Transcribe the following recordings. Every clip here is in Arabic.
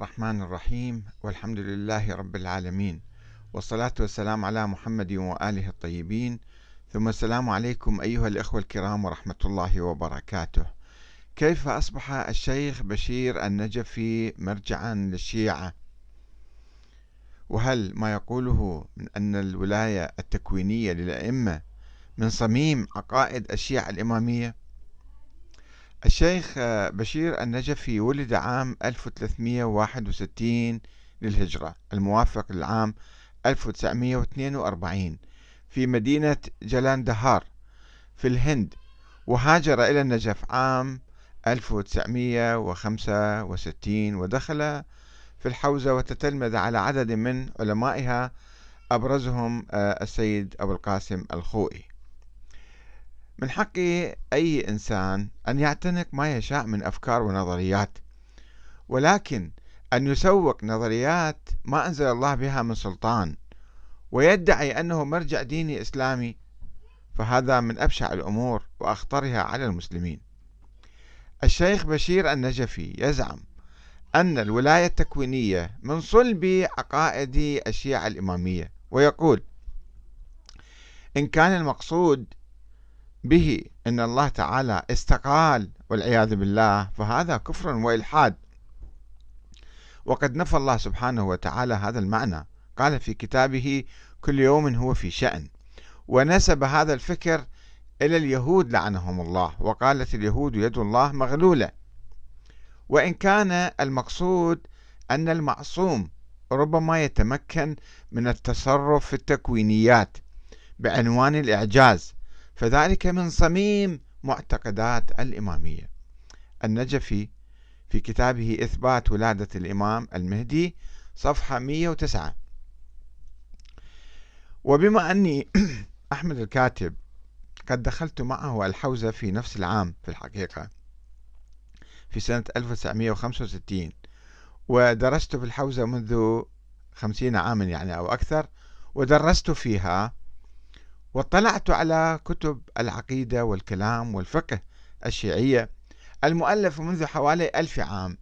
الرحمن الرحيم والحمد لله رب العالمين والصلاة والسلام على محمد وآله الطيبين. ثم السلام عليكم أيها الإخوة الكرام ورحمة الله وبركاته. كيف أصبح الشيخ بشير النجفي مرجعا للشيعة؟ وهل ما يقوله من أن الولاية التكوينية للأئمة من صميم عقائد الشيعة الإمامية؟ الشيخ بشير النجفي ولد عام 1361 للهجرة الموافق للعام 1942 في مدينة جلاندهار في الهند وهاجر إلى النجف عام 1965 ودخل في الحوزة وتتلمذ على عدد من علمائها أبرزهم السيد أبو القاسم الخوئي. من حق أي إنسان أن يعتنق ما يشاء من أفكار ونظريات ولكن أن يسوق نظريات ما أنزل الله بها من سلطان ويدعي أنه مرجع ديني إسلامي فهذا من أبشع الأمور وأخطرها على المسلمين. الشيخ بشير النجفي يزعم أن الولاية التكوينية من صلب عقائد الشيعة الإمامية ويقول إن كان المقصود به أن الله تعالى استقال والعياذ بالله فهذا كفر وإلحاد. وقد نفى الله سبحانه وتعالى هذا المعنى. قال في كتابه كل يوم هو في شأن. ونسب هذا الفكر إلى اليهود لعنهم الله وقالت اليهود يد الله مغلولة. وإن كان المقصود أن المعصوم ربما يتمكن من التصرف في التكوينيات بعنوان الإعجاز. فذلك من صميم معتقدات الإمامية. النجفي في كتابه إثبات ولادة الإمام المهدي صفحة 109 وبما أني أحمد الكاتب قد دخلت معه الحوزة في نفس العام في الحقيقة في سنة 1965 ودرست في الحوزة منذ خمسين عاما يعني أو أكثر ودرست فيها واطلعت على كتب العقيدة والكلام والفقه الشيعية المؤلف منذ حوالي ألف عام.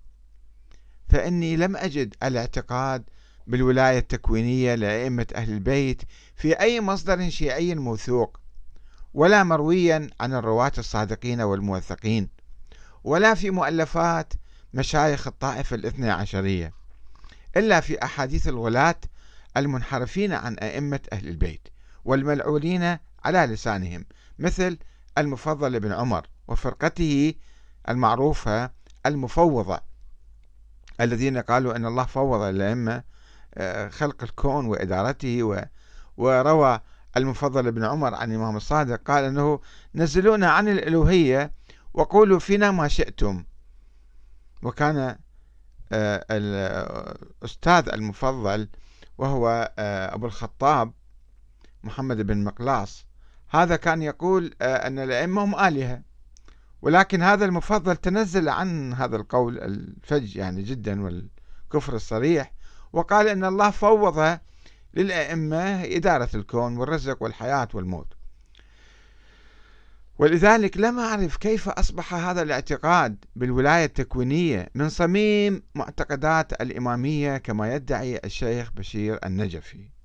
فإني لم أجد الاعتقاد بالولاية التكوينية لأئمة أهل البيت في أي مصدر شيعي موثوق ولا مرويا عن الرواة الصادقين والموثقين ولا في مؤلفات مشايخ الطائفة الاثنى عشرية إلا في أحاديث الغلاة المنحرفين عن أئمة أهل البيت. والملعونين على لسانهم مثل المفضل بن عمر وفرقته المعروفة المفوضة الذين قالوا أن الله فوض الأئمة آه، خلق الكون وإدارته وروى المفضل بن عمر عن الإمام الصادق قال أنه نزلونا عن الألوهية وقولوا فينا ما شئتم وكان آه، الأستاذ المفضل وهو آه، أبو الخطاب محمد بن مقلاص. هذا كان يقول أن الأئمة هم آلهة. ولكن هذا المفضل تنزل عن هذا القول الفج يعني جدا والكفر الصريح. وقال أن الله فوض للأئمة إدارة الكون والرزق والحياة والموت. ولذلك لم أعرف كيف أصبح هذا الاعتقاد بالولاية التكوينية من صميم معتقدات الإمامية كما يدعي الشيخ بشير النجفي.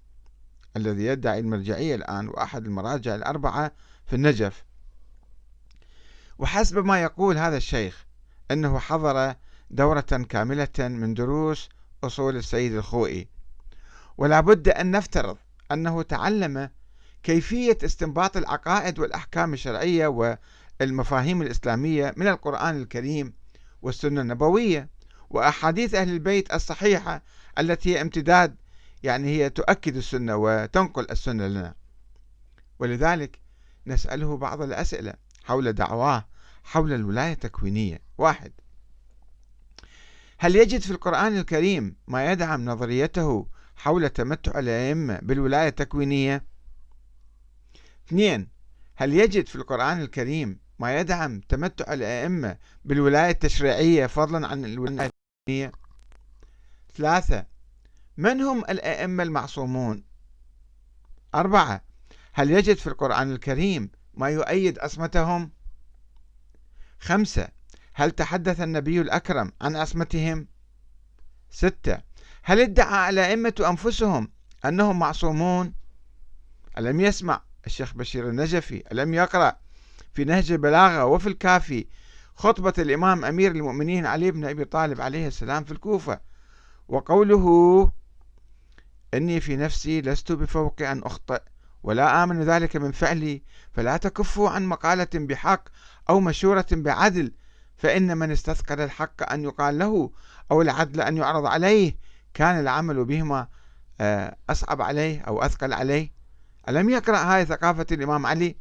الذي يدعي المرجعية الآن وأحد المراجع الأربعة في النجف. وحسب ما يقول هذا الشيخ أنه حضر دورة كاملة من دروس أصول السيد الخوئي. ولا بد أن نفترض أنه تعلم كيفية استنباط العقائد والأحكام الشرعية والمفاهيم الإسلامية من القرآن الكريم والسنة النبوية وأحاديث أهل البيت الصحيحة التي هي امتداد يعني هي تؤكد السنة وتنقل السنة لنا. ولذلك نسأله بعض الأسئلة حول دعواه حول الولاية التكوينية. واحد هل يجد في القرآن الكريم ما يدعم نظريته حول تمتع الأئمة بالولاية التكوينية؟ اثنين هل يجد في القرآن الكريم ما يدعم تمتع الأئمة بالولاية التشريعية فضلا عن الولاية التكوينية؟ ثلاثة من هم الأئمة المعصومون؟ أربعة. هل يجد في القرآن الكريم ما يؤيد عصمتهم خمسة. هل تحدث النبي الأكرم عن عصمتهم ستة. هل ادعى الأئمة أنفسهم أنهم معصومون؟ ألم يسمع الشيخ بشير النجفي؟ ألم يقرأ في نهج البلاغة وفي الكافي خطبة الإمام أمير المؤمنين علي بن أبي طالب عليه السلام في الكوفة؟ وقوله إني في نفسي لست بفوق أن أخطئ ولا آمن ذلك من فعلي فلا تكفوا عن مقالة بحق أو مشورة بعدل فإن من استثقل الحق أن يقال له أو العدل أن يعرض عليه كان العمل بهما آه، أصعب عليه أو أثقل عليه. ألم يقرأ هاي ثقافة الإمام علي؟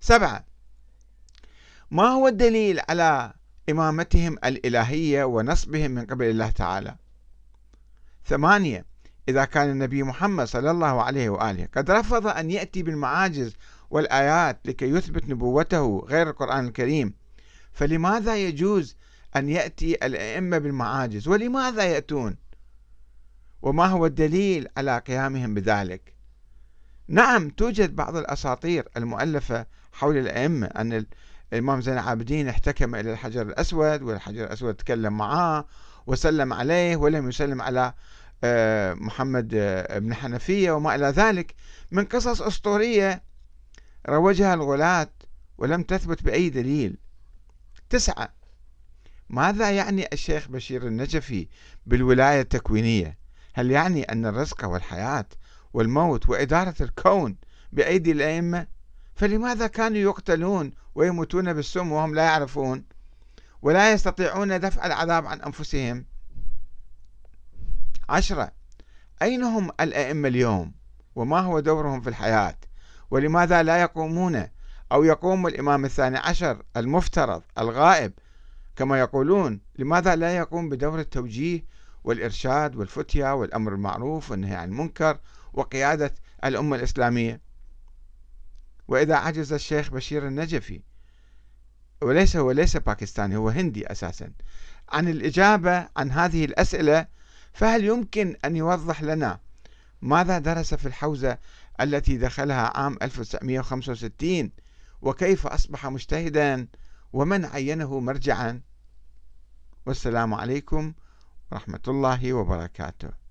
سبعة. ما هو الدليل على إمامتهم الإلهية ونصبهم من قبل الله تعالى؟ ثمانية. إذا كان النبي محمد صلى الله عليه وآله قد رفض أن يأتي بالمعاجز والآيات لكي يثبت نبوته غير القرآن الكريم فلماذا يجوز أن يأتي الأئمة بالمعاجز؟ ولماذا يأتون؟ وما هو الدليل على قيامهم بذلك؟ نعم توجد بعض الأساطير المؤلفة حول الأئمة أن الإمام زين العابدين احتكم إلى الحجر الأسود والحجر الأسود تكلم معه وسلم عليه ولم يسلم على محمد آه، بن حنفية وما إلى ذلك من قصص أسطورية روجها الغلاة ولم تثبت بأي دليل. تسعة. ماذا يعني الشيخ بشير النجفي بالولاية التكوينية؟ هل يعني أن الرزق والحياة والموت وإدارة الكون بأيدي الأئمة؟ فلماذا كانوا يقتلون ويموتون بالسم وهم لا يعرفون؟ ولا يستطيعون دفع العذاب عن أنفسهم؟ عشرة. أين هم الأئمة اليوم؟ وما هو دورهم في الحياة؟ ولماذا لا يقومون؟ أو يقوم الإمام الثاني عشر المفترض الغائب؟ كما يقولون لماذا لا يقوم بدور التوجيه والإرشاد والفتية والأمر المعروف والنهي عن المنكر وقيادة الأمة الإسلامية؟ وإذا عجز الشيخ بشير النجفي وليس هو ليس باكستاني هو هندي أساسا عن الإجابة عن هذه الأسئلة فهل يمكن أن يوضح لنا ماذا درس في الحوزة التي دخلها عام 1965 وكيف أصبح مجتهدا؟ ومن عينه مرجعا؟ والسلام عليكم ورحمة الله وبركاته.